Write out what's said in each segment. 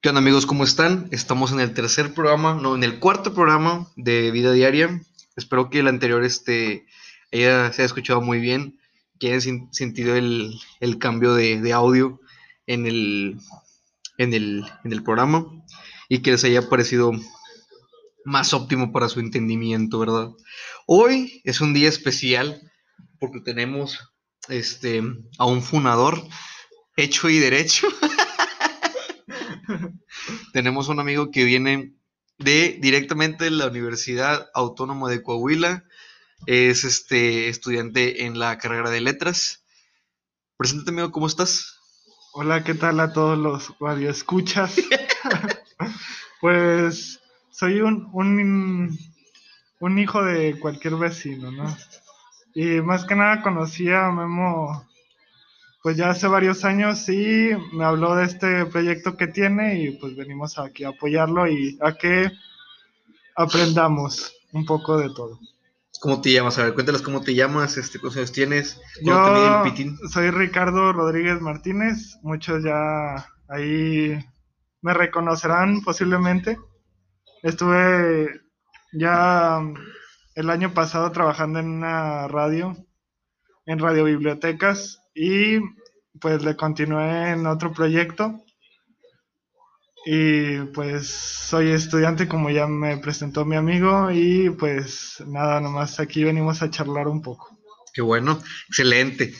¿Qué onda amigos? ¿Cómo están? Estamos en el tercer programa, no, en el cuarto programa de Vida Diaria. Espero que el anterior este, haya, se haya escuchado muy bien, que hayan sentido el, cambio de, audio en el, en, el, en el programa y que les haya parecido más óptimo para su entendimiento, ¿verdad? Hoy es un día especial porque tenemos este, a un funador hecho y derecho. tenemos un amigo que viene de directamente de la Universidad Autónoma de Coahuila. Es este estudiante en la carrera de letras. Preséntate, amigo, ¿cómo estás? Hola, ¿qué tal a todos los radioescuchas? pues soy un, un, un hijo de cualquier vecino, ¿no? Y más que nada conocí a Memo pues ya hace varios años y me habló de este proyecto que tiene y pues venimos aquí a apoyarlo y a que aprendamos un poco de todo. ¿Cómo te llamas? A ver, cuéntanos cómo te llamas, este, cuántos tienes. Yo soy Ricardo Rodríguez Martínez, muchos ya ahí me reconocerán posiblemente. Estuve ya el año pasado trabajando en una radio, en Radio Bibliotecas, y pues le continué en otro proyecto. Y pues soy estudiante como ya me presentó mi amigo y pues nada, nomás aquí venimos a charlar un poco. Qué bueno, excelente.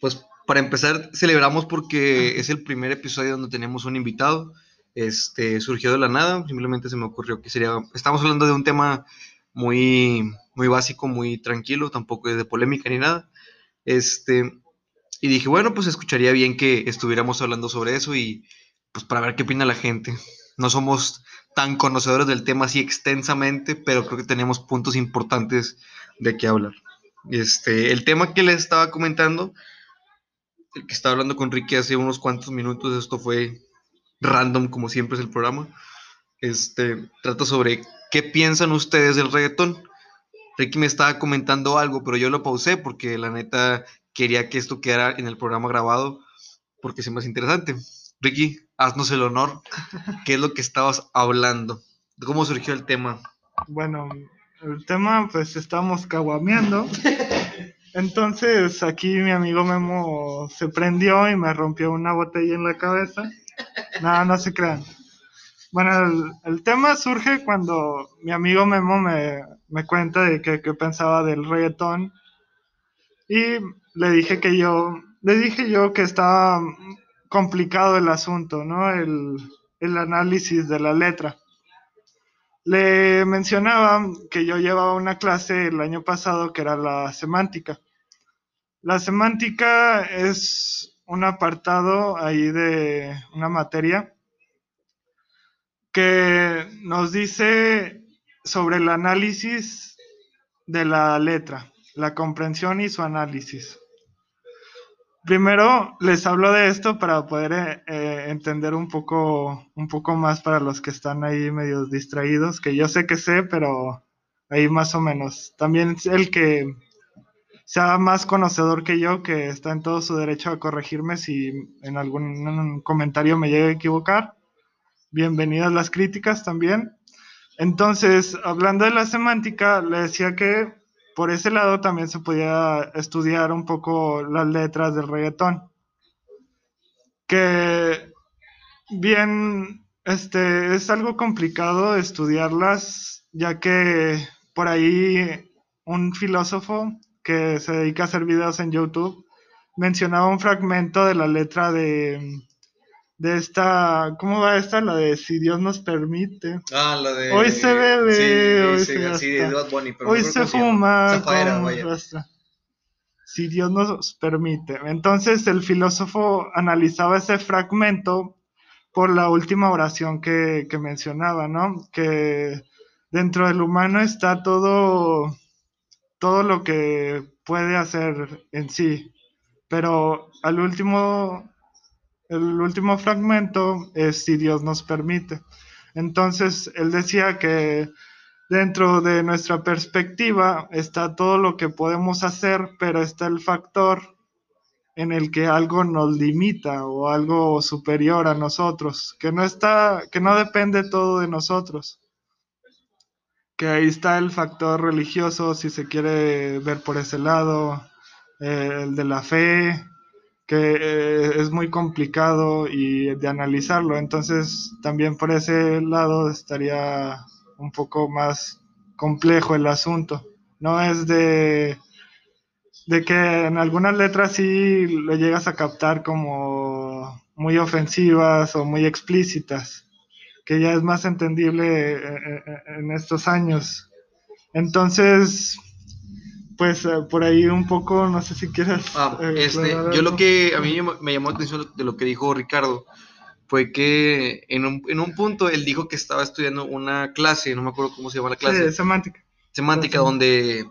Pues para empezar, celebramos porque es el primer episodio donde tenemos un invitado. Este surgió de la nada, simplemente se me ocurrió que sería. Estamos hablando de un tema muy, muy básico, muy tranquilo, tampoco es de polémica ni nada. Este, y dije, bueno, pues escucharía bien que estuviéramos hablando sobre eso y pues para ver qué opina la gente. No somos tan conocedores del tema así extensamente, pero creo que tenemos puntos importantes de qué hablar. Este, el tema que les estaba comentando, el que estaba hablando con Ricky hace unos cuantos minutos, esto fue random como siempre es el programa. Este, trata sobre qué piensan ustedes del reggaetón. Ricky me estaba comentando algo, pero yo lo pausé porque la neta quería que esto quedara en el programa grabado porque es más interesante. Ricky, haznos el honor. ¿Qué es lo que estabas hablando? ¿Cómo surgió el tema? Bueno, el tema, pues estamos caguameando. Entonces aquí mi amigo Memo se prendió y me rompió una botella en la cabeza. Nada, no se crean. Bueno, el, tema surge cuando mi amigo Memo me, me cuenta de que, que pensaba del reggaetón y le dije que yo, le dije yo que estaba complicado el asunto, ¿no? El, el análisis de la letra. Le mencionaba que yo llevaba una clase el año pasado que era la semántica. La semántica es un apartado ahí de una materia que nos dice sobre el análisis de la letra la comprensión y su análisis. Primero les hablo de esto para poder eh, eh, entender un poco, un poco más para los que están ahí medio distraídos, que yo sé que sé, pero ahí más o menos. También el que sea más conocedor que yo, que está en todo su derecho a corregirme si en algún comentario me llegue a equivocar. Bienvenidas las críticas también. Entonces, hablando de la semántica, le decía que por ese lado también se podía estudiar un poco las letras del reggaetón. Que bien, este, es algo complicado estudiarlas, ya que por ahí un filósofo que se dedica a hacer videos en YouTube mencionaba un fragmento de la letra de de esta, ¿cómo va esta? La de Si Dios nos permite. Ah, la de... Hoy se bebe, hoy se, hoy se fuma. si Dios nos permite. Entonces el filósofo analizaba ese fragmento por la última oración que, que mencionaba, ¿no? Que dentro del humano está todo, todo lo que puede hacer en sí, pero al último el último fragmento es si Dios nos permite. Entonces, él decía que dentro de nuestra perspectiva está todo lo que podemos hacer, pero está el factor en el que algo nos limita o algo superior a nosotros, que no está, que no depende todo de nosotros. Que ahí está el factor religioso, si se quiere ver por ese lado, eh, el de la fe, que eh, es muy complicado y de analizarlo. Entonces, también por ese lado estaría un poco más complejo el asunto. No es de de que en algunas letras sí lo llegas a captar como muy ofensivas o muy explícitas, que ya es más entendible eh, eh, en estos años. Entonces, pues por ahí un poco, no sé si quieres. Ah, este, yo lo que a mí me llamó la atención de lo que dijo Ricardo fue que en un, en un punto él dijo que estaba estudiando una clase, no me acuerdo cómo se llama la clase. Sí, semántica. Semántica, donde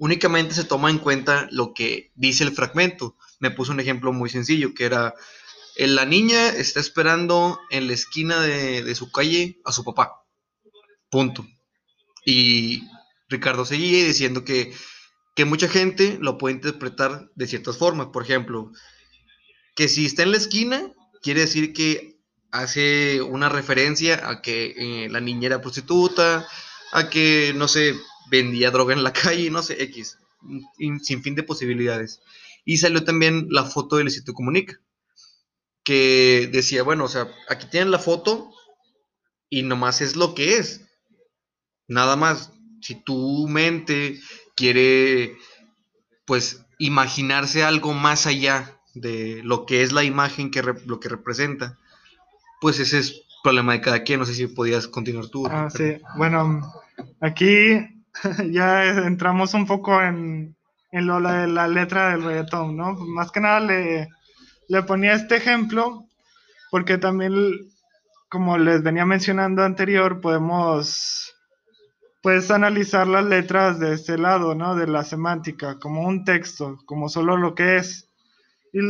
únicamente se toma en cuenta lo que dice el fragmento. Me puso un ejemplo muy sencillo, que era, eh, la niña está esperando en la esquina de, su calle a su papá. Punto. Y Ricardo seguía diciendo que, que mucha gente lo puede interpretar de ciertas formas. Por ejemplo, que si está en la esquina, quiere decir que hace una referencia a que eh, la niña era prostituta, a que, no sé, vendía droga en la calle, no sé, X, sin fin de posibilidades. Y salió también la foto del sitio Comunica, que decía, bueno, o sea, aquí tienen la foto y nomás es lo que es. Nada más, si tu mente quiere, pues, imaginarse algo más allá de lo que es la imagen que lo que representa, pues ese es problema de cada quien. No sé si podías continuar tú. Ah, sí. Bueno, aquí ya entramos un poco en, lo de la letra del reggaetón, ¿no? Más que nada le, le ponía este ejemplo porque también, como les venía mencionando anterior, podemos pues analizar las letras de este lado, ¿no? De la semántica, como un texto, como solo lo que es. Y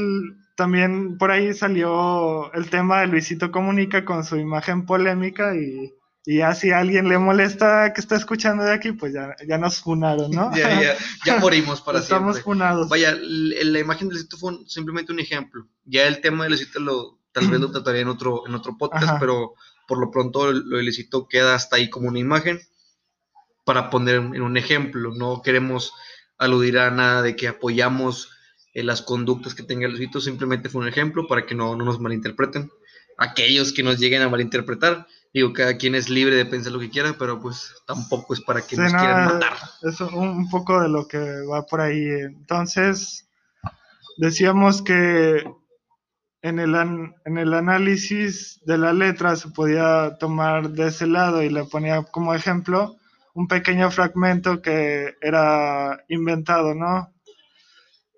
también por ahí salió el tema de Luisito Comunica con su imagen polémica y y ya si a alguien le molesta que está escuchando de aquí, pues ya, ya nos funaron, ¿no? ya, ya, ya morimos para Estamos siempre. funados. Vaya, la imagen del sitio fue simplemente un ejemplo. Ya el tema del sitio lo, tal vez lo trataría en otro, en otro podcast, pero por lo pronto lo ilícito queda hasta ahí como una imagen para poner en un ejemplo. No queremos aludir a nada de que apoyamos eh, las conductas que tenga el sitio, simplemente fue un ejemplo para que no, no nos malinterpreten. Aquellos que nos lleguen a malinterpretar, Digo, cada quien es libre de pensar lo que quiera, pero pues tampoco es para que nos quieran matar. Eso, un, poco de lo que va por ahí. Entonces, decíamos que en el, en el análisis de la letra se podía tomar de ese lado y le ponía como ejemplo un pequeño fragmento que era inventado, ¿no?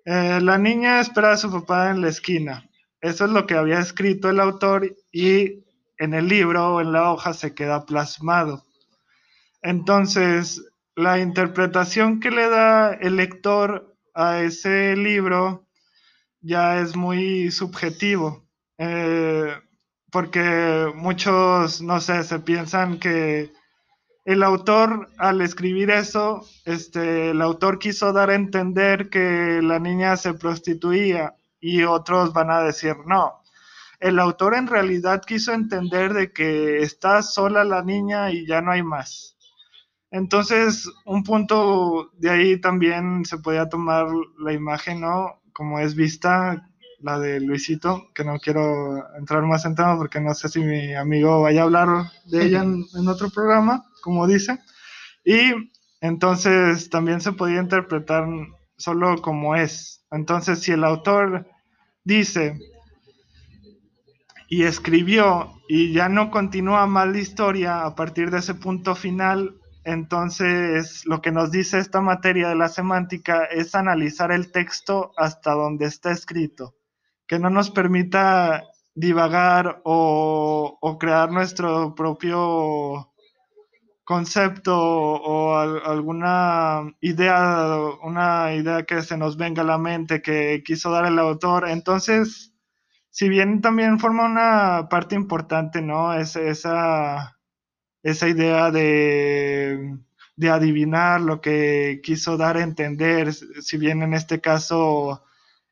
Eh, la niña espera a su papá en la esquina. Eso es lo que había escrito el autor y en el libro o en la hoja se queda plasmado. Entonces, la interpretación que le da el lector a ese libro ya es muy subjetivo, eh, porque muchos, no sé, se piensan que el autor al escribir eso, este, el autor quiso dar a entender que la niña se prostituía y otros van a decir no, el autor en realidad quiso entender de que está sola la niña y ya no hay más. Entonces, un punto de ahí también se podía tomar la imagen, ¿no? Como es vista, la de Luisito, que no quiero entrar más en tema porque no sé si mi amigo vaya a hablar de ella en, en otro programa, como dice. Y entonces también se podía interpretar solo como es. Entonces, si el autor dice, y escribió y ya no continúa mal la historia a partir de ese punto final, entonces lo que nos dice esta materia de la semántica es analizar el texto hasta donde está escrito, que no nos permita divagar o, crear nuestro propio concepto o, alguna idea, una idea que se nos venga a la mente que quiso dar el autor. Entonces, si bien también forma una parte importante, ¿no? Es, esa, esa idea de, adivinar lo que quiso dar a entender, si bien en este caso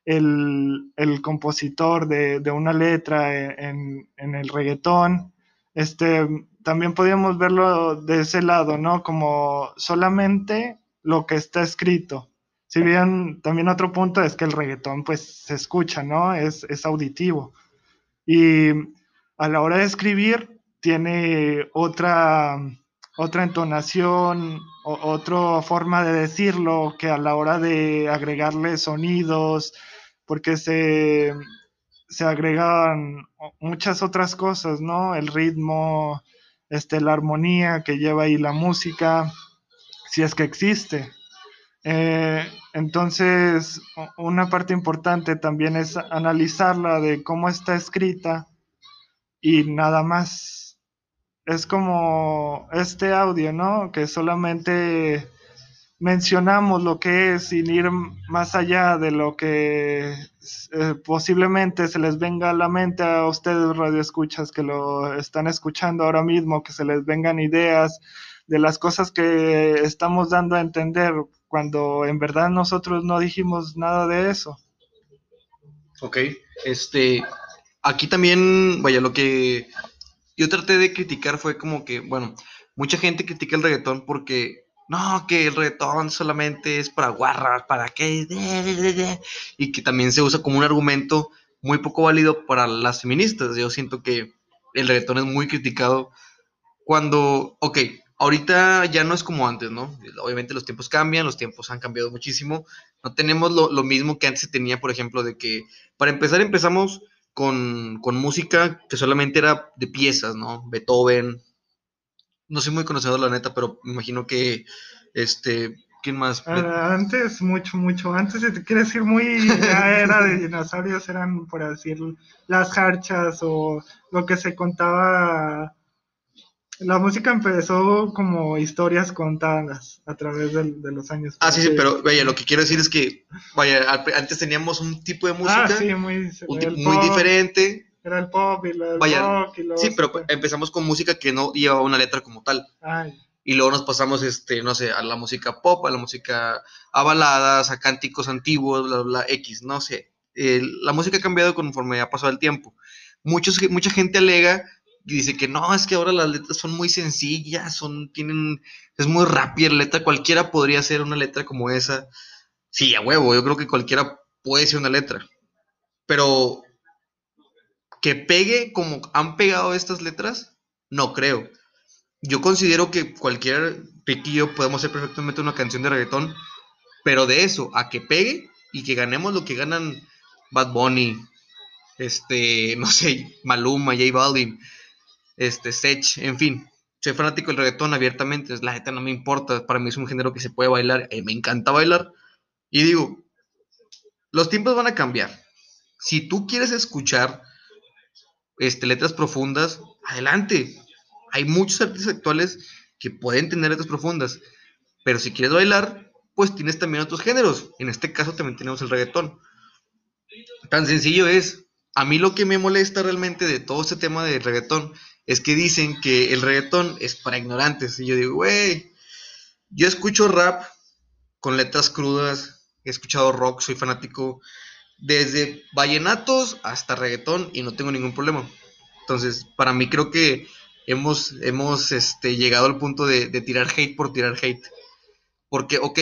el, compositor de, una letra en, en, el reggaetón. Este, también podríamos verlo de ese lado, ¿no? Como solamente lo que está escrito. Si bien también otro punto es que el reggaetón pues se escucha, ¿no? Es, es auditivo. Y a la hora de escribir tiene otra, otra entonación, otra forma de decirlo que a la hora de agregarle sonidos, porque se, se agregan muchas otras cosas, ¿no? El ritmo, este, la armonía que lleva ahí la música, si es que existe. Eh, entonces, una parte importante también es analizarla de cómo está escrita y nada más. Es como este audio, ¿no? Que solamente mencionamos lo que es sin ir más allá de lo que eh, posiblemente se les venga a la mente a ustedes radioescuchas que lo están escuchando ahora mismo, que se les vengan ideas de las cosas que estamos dando a entender cuando en verdad nosotros no dijimos nada de eso. Ok, este, aquí también, vaya, lo que yo traté de criticar fue como que, bueno, mucha gente critica el reggaetón porque no, que el reggaetón solamente es para guarras, para qué, y que también se usa como un argumento muy poco válido para las feministas. Yo siento que el reggaetón es muy criticado cuando, ok, ahorita ya no es como antes, ¿no? Obviamente los tiempos cambian, los tiempos han cambiado muchísimo. No tenemos lo, mismo que antes se tenía, por ejemplo, de que para empezar empezamos con, con música que solamente era de piezas, ¿no? Beethoven, no soy muy conocedor, la neta, pero me imagino que, este, ¿quién más? Ah, antes, mucho, mucho antes, si te quieres decir muy, ya era de dinosaurios, eran, por decir, las harchas o lo que se contaba. La música empezó como historias contadas a través de, los años. Ah, sí, sí, pero vaya, lo que quiero decir es que, vaya, antes teníamos un tipo de música ah, sí, muy, muy diferente era el pop y el rock y Sí, pero empezamos con música que no llevaba una letra como tal. Y luego nos pasamos, este, no sé, a la música pop, a la música, a baladas, a cánticos antiguos, bla, bla, X, no sé. la música ha cambiado conforme ha pasado el tiempo. Muchos, mucha gente alega y dice que no, es que ahora las letras son muy sencillas, son, tienen, es muy rápida la letra, cualquiera podría hacer una letra como esa. Sí, a huevo, yo creo que cualquiera puede ser una letra. Pero que pegue como han pegado estas letras, no creo. Yo considero que cualquier piquillo podemos hacer perfectamente una canción de reggaetón, pero de eso a que pegue y que ganemos lo que ganan Bad Bunny, este, no sé, Maluma, J Balvin, este, Sech, en fin. Soy fanático del reggaetón abiertamente, la neta no me importa, para mí es un género que se puede bailar, eh, me encanta bailar. Y digo, los tiempos van a cambiar. Si tú quieres escuchar este, letras profundas, adelante. Hay muchos artistas actuales que pueden tener letras profundas, pero si quieres bailar, pues tienes también otros géneros. En este caso también tenemos el reggaetón. Tan sencillo es. A mí lo que me molesta realmente de todo este tema del reggaetón es que dicen que el reggaetón es para ignorantes. Y yo digo, güey, yo escucho rap con letras crudas, he escuchado rock, soy fanático desde vallenatos hasta reggaetón y no tengo ningún problema. Entonces, para mí creo que hemos, hemos este, llegado al punto de, tirar hate por tirar hate. Porque, ok,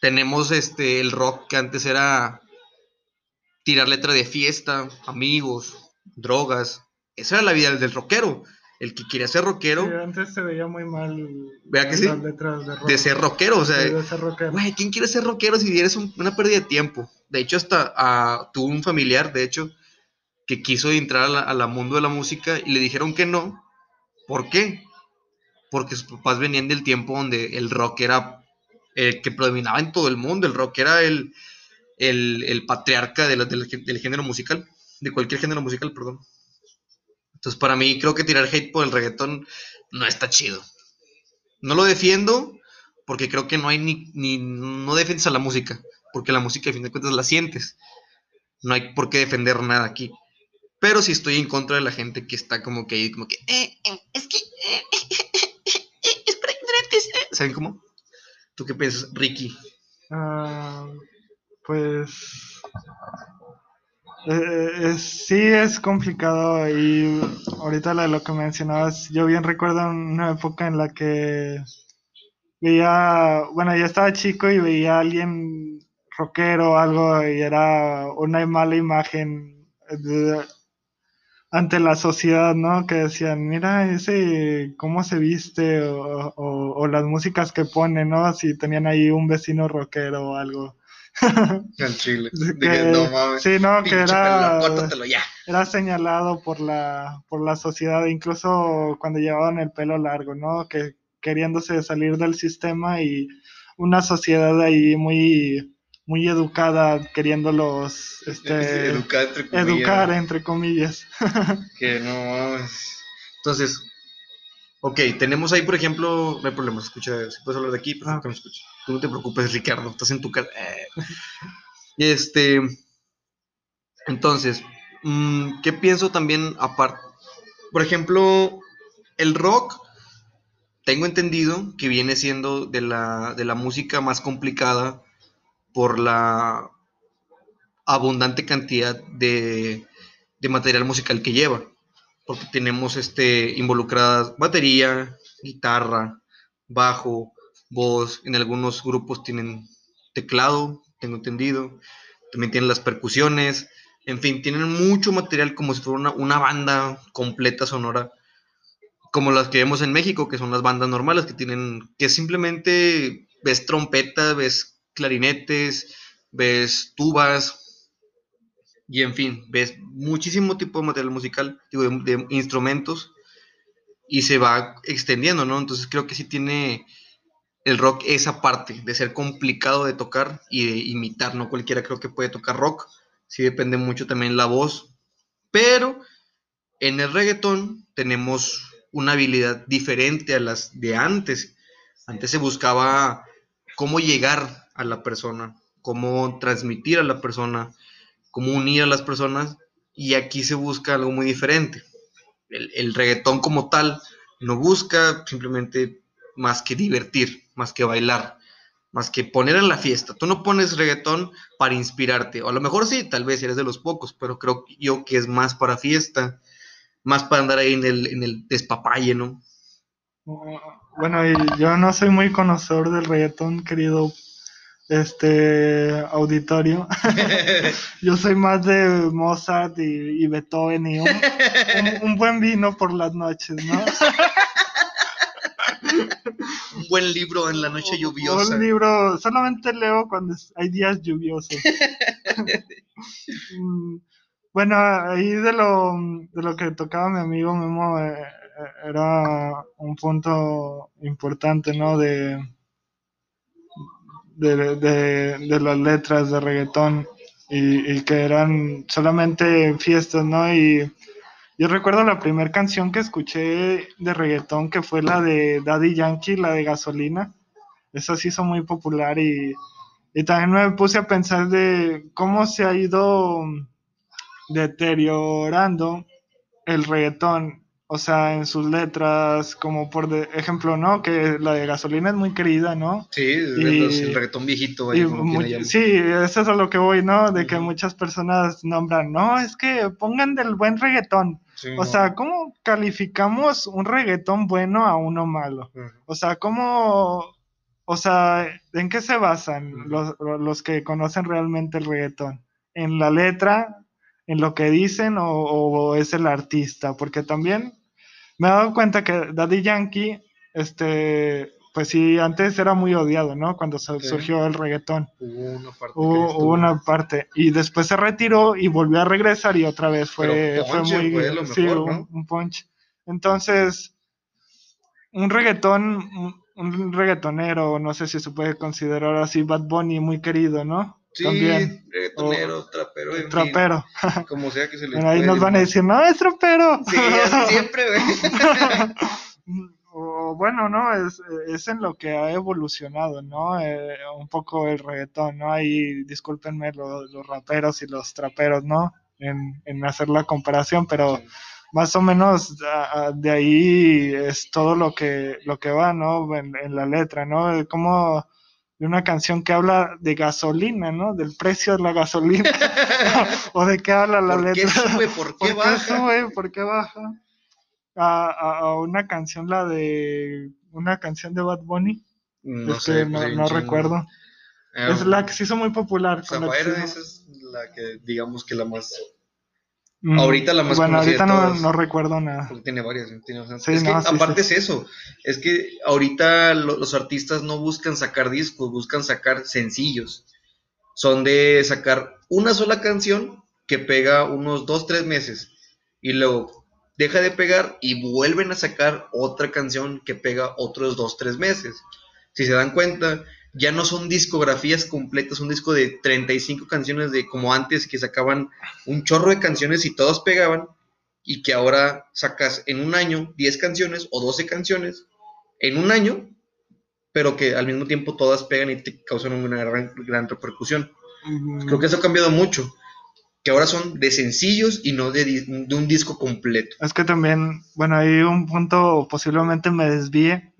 tenemos este, el rock que antes era tirar letra de fiesta, amigos, drogas. Esa era la vida del rockero. El que quería ser rockero. antes se veía muy mal. Vea que sí. de, ser rockero. O sea, güey, ¿quién quiere ser rockero si eres una pérdida de tiempo? De hecho, hasta uh, tuvo un familiar, de hecho, que quiso entrar al mundo de la música y le dijeron que no. ¿Por qué? Porque sus papás venían del tiempo donde el rock era el que predominaba en todo el mundo. El rock era el, el, patriarca del, del género musical, de cualquier género musical, perdón. Entonces, para mí, creo que tirar hate por el reggaetón no está chido. No lo defiendo porque creo que no hay ni, ni no defiendes a la música porque la música, a fin de cuentas, la sientes. No hay por qué defender nada aquí. Pero sí estoy en contra de la gente que está como que, como que, eh, eh, es que, eh, es para. ¿Saben cómo? ¿Tú qué piensas, Ricky? Ah, pues Eh, sí es complicado y ahorita lo que mencionabas, yo bien recuerdo una época en la que veía, bueno, yo estaba chico y veía a alguien rockero o algo y era una mala imagen ante la sociedad, ¿no? Que decían, mira ese, cómo se viste o, o, las músicas que pone, ¿no? Si tenían ahí un vecino rockero o algo. En Chile. no mames. Sí, no, que era, era señalado por la, por la sociedad, incluso cuando llevaban el pelo largo, ¿no? Que queriéndose salir del sistema y una sociedad ahí muy muy educada queriéndolos este, educar entre comillas. que no mames. Entonces, ok, tenemos ahí, por ejemplo, no hay problema, escucha, si puedes hablar de aquí, perfecto, ah. me escucha. Tú no te preocupes, Ricardo, estás en tu casa. Y este, entonces, mm, ¿qué pienso también aparte? Por ejemplo, el rock, tengo entendido que viene siendo de la, de la música más complicada por la abundante cantidad de, material musical que lleva, porque tenemos este, involucradas batería, guitarra, bajo, voz, en algunos grupos tienen teclado, tengo entendido, también tienen las percusiones, en fin, tienen mucho material como si fuera una, una, banda completa sonora, como las que vemos en México, que son las bandas normales, que tienen, que simplemente ves trompeta, ves clarinetes, ves tubas y en fin, ves muchísimo tipo de material musical, digo, de, instrumentos y se va extendiendo, ¿no? Entonces creo que sí tiene el rock esa parte de ser complicado de tocar y de imitar, no cualquiera creo que puede tocar rock, sí depende mucho también la voz, pero en el reggaetón tenemos una habilidad diferente a las de antes. Antes se buscaba cómo llegar a la persona, cómo transmitir a la persona, cómo unir a las personas, y aquí se busca algo muy diferente. El, reggaetón como tal no busca simplemente más que divertir, más que bailar, más que poner en la fiesta. Tú no pones reggaetón para inspirarte, o a lo mejor sí, tal vez eres de los pocos, pero creo yo que es más para fiesta, más para andar ahí en el, en el despapalle, ¿no? Bueno, yo no soy muy conocedor del reggaetón, querido este auditorio. Yo soy más de Mozart y, Beethoven y un, buen vino por las noches, ¿no? un buen libro en la noche lluviosa. Un buen libro, solamente leo cuando hay días lluviosos. Mm, bueno, ahí de lo, de lo que tocaba mi amigo Memo eh, eh, era un punto importante, ¿no? De de, las letras de reggaetón y, que eran solamente fiestas, ¿no? Y yo recuerdo la primera canción que escuché de reggaetón que fue la de Daddy Yankee, la de Gasolina. Esa se hizo muy popular y, y también me puse a pensar de cómo se ha ido deteriorando el reggaetón o sea, en sus letras, como por ejemplo, ¿no? Que la de gasolina es muy querida, ¿no? Sí, el reggaetón viejito. sí, eso es a lo que voy, ¿no? De que muchas personas nombran, no, es que pongan del buen reggaetón. o sea, ¿cómo calificamos un reggaetón bueno a uno malo? O sea, ¿cómo, o sea, ¿en qué se basan los, los que conocen realmente el reggaetón? ¿En la letra? en lo que dicen o, o, es el artista, porque también me he dado cuenta que Daddy Yankee, este, pues sí, antes era muy odiado, ¿no? Cuando surgió el reggaetón. Hubo una parte. Hubo, una parte. Y después se retiró y volvió a regresar y otra vez fue, fue muy... sí, un, punch. Entonces, un reggaetón, un, reggaetonero, no sé si se puede considerar así, Bad Bunny, muy querido, ¿no? Sí, También. reggaetonero, trapero. trapero. como sea que se le Ahí nos van a decir, no, es trapero. Sí, siempre, güey. o bueno, ¿no? Es, es, en lo que ha evolucionado, ¿no? Eh, un poco el reggaetón, ¿no? Ahí, discúlpenme los, los raperos y los traperos, ¿no? En, en hacer la comparación, pero más o menos de ahí es todo lo que, lo que va, ¿no? En, en la letra, ¿no? Cómo de una canción que habla de gasolina, ¿no? Del precio de la gasolina. o de qué habla la ¿Por letra. qué sube? ¿Por qué baja? sube? ¿Por qué baja? A, a- a una canción, la de. Una canción de Bad Bunny. No es sé, que pues, no, recuerdo. Ah, es la que se hizo muy popular. con la que Zafaira, se hizo- esa es la que digamos que la más. Mm, ahorita la más Bueno, conocida de ahorita no, todas. no recuerdo nada. Porque tiene varias. tiene. Sí, es que sí, aparte sí. es eso. Es que ahorita lo- los artistas no buscan sacar discos, buscan sacar sencillos. Son de sacar una sola canción que pega unos dos, tres meses. Y luego deja de pegar y vuelven a sacar otra canción que pega otros dos, tres meses. Si se dan cuenta, ya no son discografías completas, un disco de 35 canciones de como antes que sacaban un chorro de canciones y todas pegaban y que ahora sacas en un año 10 canciones o 12 canciones en un año, pero que al mismo tiempo todas pegan y te causan una gran, gran repercusión. Creo que eso ha cambiado mucho, que ahora son de sencillos y no de, de un disco completo. Es que también, bueno, hay un punto posiblemente me desvíe,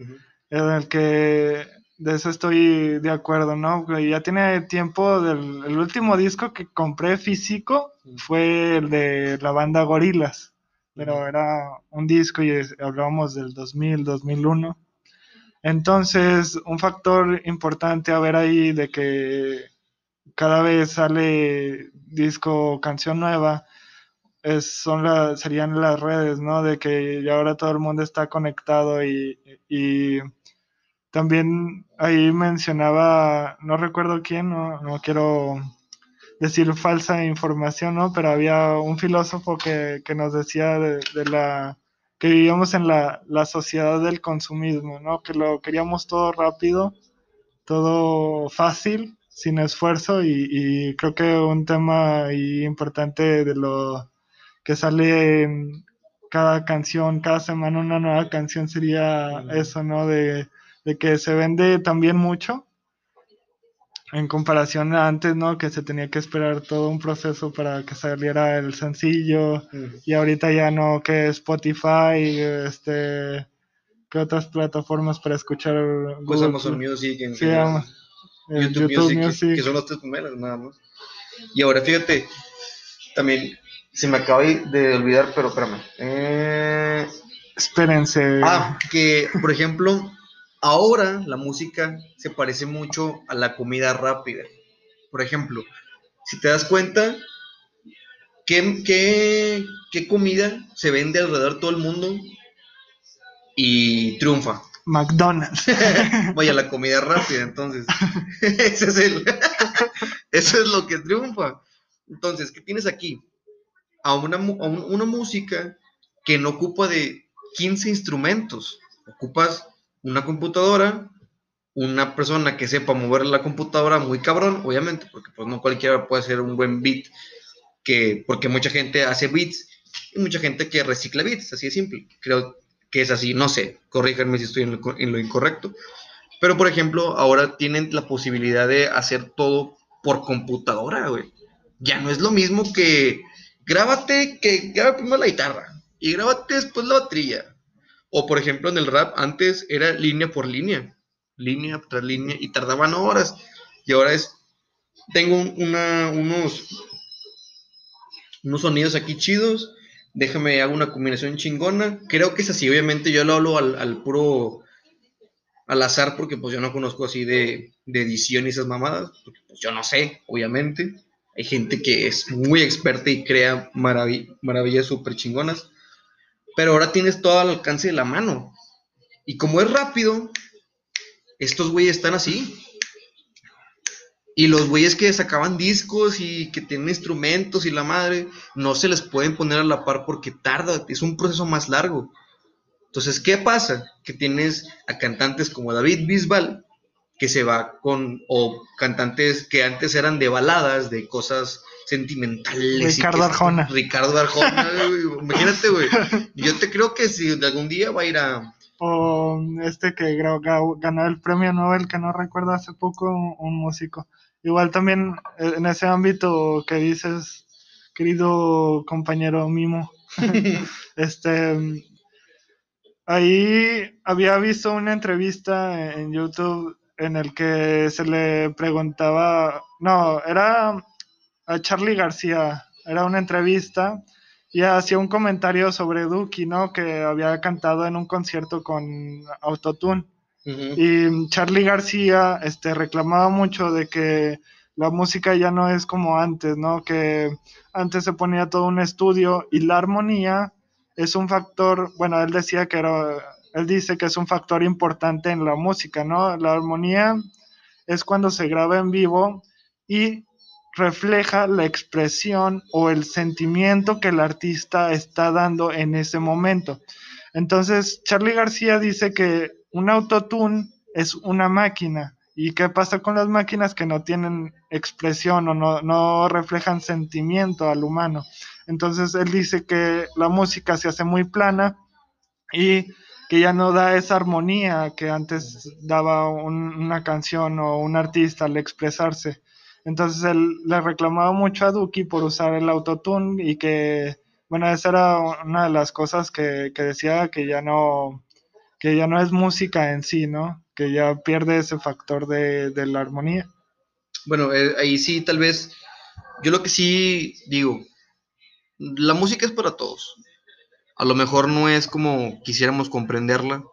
en el que de eso estoy de acuerdo, ¿no? Ya tiene tiempo del el último disco que compré físico fue el de la banda Gorilas, pero era un disco y hablábamos del 2000, 2001. Entonces, un factor importante a ver ahí de que cada vez sale disco o canción nueva es, son la- serían las redes, ¿no? De que ya ahora todo el mundo está conectado y, y también ahí mencionaba, no recuerdo quién, no, no quiero decir falsa información, ¿no? Pero había un filósofo que, que nos decía de, de la que vivíamos en la, la sociedad del consumismo, ¿no? Que lo queríamos todo rápido, todo fácil, sin esfuerzo y, y creo que un tema importante de lo que sale en cada canción, cada semana una nueva canción sería eso, ¿no? De, de que se vende también mucho en comparación a antes, ¿no? Que se tenía que esperar todo un proceso para que saliera el sencillo y ahorita ya no, que Spotify, este, que otras plataformas para escuchar Pues Google Amazon? Music, en Sí, eh, YouTube, YouTube Music, que- Music. Que, son las tres primeras, nada más. Y ahora fíjate, también se me acaba de olvidar, pero espérame. Eh, Espérense. Ah, que por ejemplo, ahora la música se parece mucho a la comida rápida. Por ejemplo, si te das cuenta, ¿qué, qué, qué comida se vende alrededor de todo el mundo y triunfa? McDonald's. Vaya, la comida rápida, entonces. Ese es el, eso es lo que triunfa. Entonces, ¿qué tienes aquí? A una, a un- una música que no ocupa de 15 instrumentos. Ocupas una computadora, una persona que sepa mover la computadora muy cabrón, obviamente, porque pues no cualquiera puede hacer un buen beat, que, porque mucha gente hace beats y mucha gente que recicla beats, así de simple. Creo que es así, no sé, corríjanme si estoy en lo, incorrecto. Pero, por ejemplo, ahora tienen la posibilidad de hacer todo por computadora, güey. Ya no es lo mismo que grábate, que graba primero la guitarra y grábate después la batería. O, por ejemplo, en el rap, antes era línea por línea, línea tras línea, y tardaban horas. Y ahora es, tengo un- una, unos, unos sonidos aquí chidos, déjame hago una combinación chingona. Creo que es así, obviamente yo lo hablo al, puro, al azar, porque pues yo no conozco así de, edición y esas mamadas, pues yo no sé, obviamente. Hay gente que es muy experta y crea maravi- maravillas súper chingonas. Pero ahora tienes todo al alcance de la mano. Y como es rápido, estos güeyes están así. Y los güeyes que sacaban discos y que tienen instrumentos y la madre, no se les pueden poner a la par porque tarda, es un proceso más largo. Entonces, ¿qué pasa? Que tienes a cantantes como David Bisbal, que se va con, o cantantes que antes eran de baladas, de cosas sentimentales. Ricardo Arjona. Ricardo Arjona, güey, imagínate, güey. Yo te creo que si algún día va a ir a... O este que ganó el premio Nobel, que no recuerdo hace poco, un, músico. Igual también eh, en ese ámbito que dices, querido compañero Mimo, este, ahí había visto una entrevista en YouTube en el que se le preguntaba, no, era a Charlie García, era una entrevista y hacía un comentario sobre Duki, ¿no? Que había cantado en un concierto con Autotune. Y Charlie García este, reclamaba mucho de que la música ya no es como antes, ¿no? Que antes se ponía todo un estudio y la armonía es un factor, bueno, él decía que era, él dice que es un factor importante en la música, ¿no? La armonía es cuando se graba en vivo y refleja la expresión o el sentimiento que el artista está dando en ese momento. Entonces, Charlie García dice que un autotune es una máquina. ¿Y qué pasa con las máquinas que no tienen expresión o no, reflejan sentimiento al humano? Entonces, él dice que la música se hace muy plana y que ya no da esa armonía que antes daba una canción o un artista al expresarse. Entonces él le reclamaba mucho a Duki por usar el autotune y que, bueno, esa era una de las cosas que, decía que ya no, que ya no es música en sí, ¿no? Que ya pierde ese factor de, de la armonía. Bueno, eh, ahí sí, tal vez, yo lo que sí digo, la música es para todos. A lo mejor no es como quisiéramos comprenderla,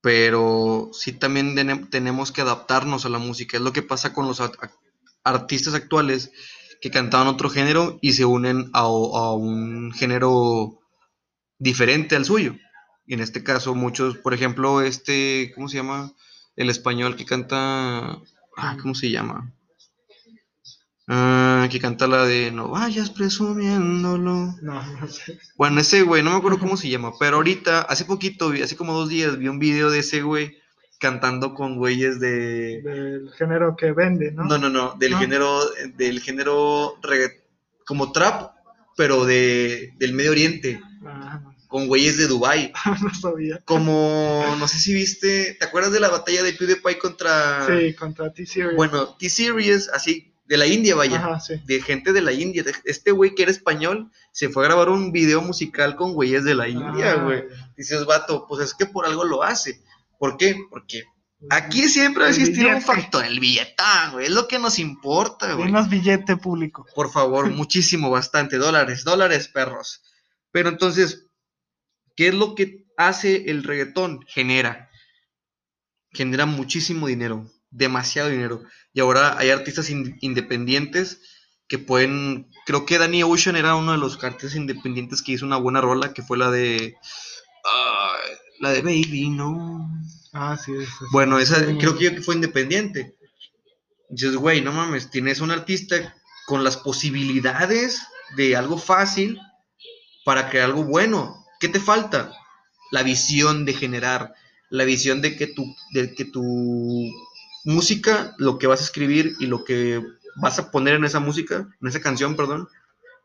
pero sí también tenemos que adaptarnos a la música. Es lo que pasa con los artistas actuales que cantaban otro género y se unen a, un género diferente al suyo. Y en este caso, muchos, por ejemplo, este, ¿cómo se llama? El español que canta. Ah, ¿Cómo se llama? Ah, que canta la de No vayas presumiéndolo. No, no sé. Bueno, ese güey, no me acuerdo cómo se llama, pero ahorita, hace poquito, hace como dos días, vi un video de ese güey cantando con güeyes de... Del género que vende, ¿no? No, no, no, del género, del género como trap, pero de, del Medio Oriente. Ah. Con güeyes de Dubai. no sabía. Como, no sé si viste, ¿te acuerdas de la batalla de PewDiePie contra... Sí, contra T-Series. Bueno, T-Series, así, de la India, vaya. Ajá, sí. De gente de la India. Este güey que era español se fue a grabar un video musical con güeyes de la India, ah, güey. Dices, vato, pues es que por algo lo hace. ¿Por qué? Porque aquí siempre existido un factor, el billetán, güey, es lo que nos importa, güey. Menos billete público. Por favor, muchísimo, bastante, dólares, dólares, perros. Pero entonces, ¿qué es lo que hace el reggaetón? Genera, genera muchísimo dinero, demasiado dinero. Y ahora hay artistas independientes que pueden, creo que Danny Ocean era uno de los artistas independientes que hizo una buena rola, que fue la de... La de Baby, no. Ah, sí, Bueno, esa creo que fue independiente. Dices, güey, no mames, tienes un artista con las posibilidades de algo fácil para crear algo bueno. ¿Qué te falta? La visión de generar, la visión de que tu, de que tu música, lo que vas a escribir y lo que vas a poner en esa música, en esa canción, perdón,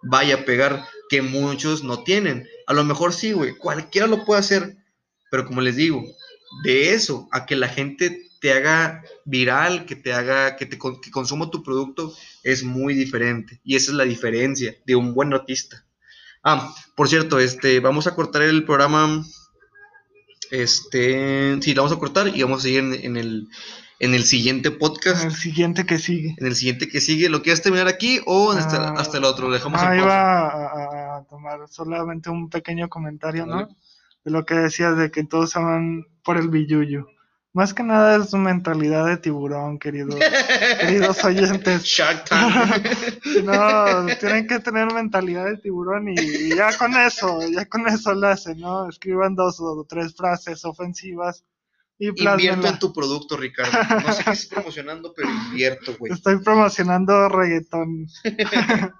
vaya a pegar, que muchos no tienen. A lo mejor sí, güey, cualquiera lo puede hacer, pero como les digo, de eso a que la gente te haga viral, que te haga, que te que consuma tu producto, es muy diferente. Y esa es la diferencia de un buen artista. Ah, por cierto, este, vamos a cortar el programa. Este, sí, lo vamos a cortar y vamos a seguir en, el, en el siguiente podcast. En el siguiente que sigue. En el siguiente que sigue. ¿Lo quieres terminar aquí o hasta, ah, hasta, el otro? Lo dejamos ah, iba a, a, tomar solamente un pequeño comentario, ¿no? de lo que decías de que todos se van por el billuyo. Más que nada es su mentalidad de tiburón, queridos, queridos oyentes. Shark Tank. no, tienen que tener mentalidad de tiburón y, ya con eso, ya con eso lo hacen, ¿no? Escriban dos o tres frases ofensivas y Invierto en tu producto, Ricardo. No sé qué estoy promocionando, pero invierto, güey. Estoy promocionando reggaetón.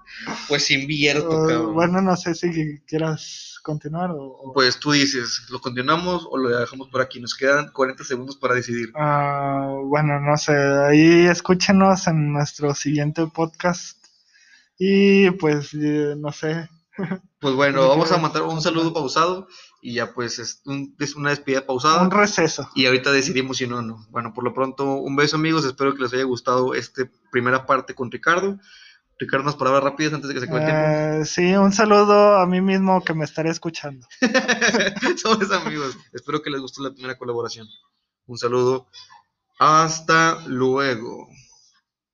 pues invierto, cabrón. Bueno, no sé si quieras continuar? O, Pues tú dices, ¿lo continuamos o lo dejamos por aquí? Nos quedan 40 segundos para decidir. Ah, bueno, no sé, ahí escúchenos en nuestro siguiente podcast. Y pues, eh, no sé. Pues bueno, vamos a matar un saludo pausado y ya pues es, es, una despedida pausada. Un receso. Y ahorita decidimos si no o no. Bueno, por lo pronto, un beso amigos, espero que les haya gustado esta primera parte con Ricardo. Ricardo, unas palabras rápidas antes de que se acabe el tiempo. Eh, sí, un saludo a mí mismo que me estaré escuchando. Somos amigos. Espero que les guste la primera colaboración. Un saludo. Hasta luego.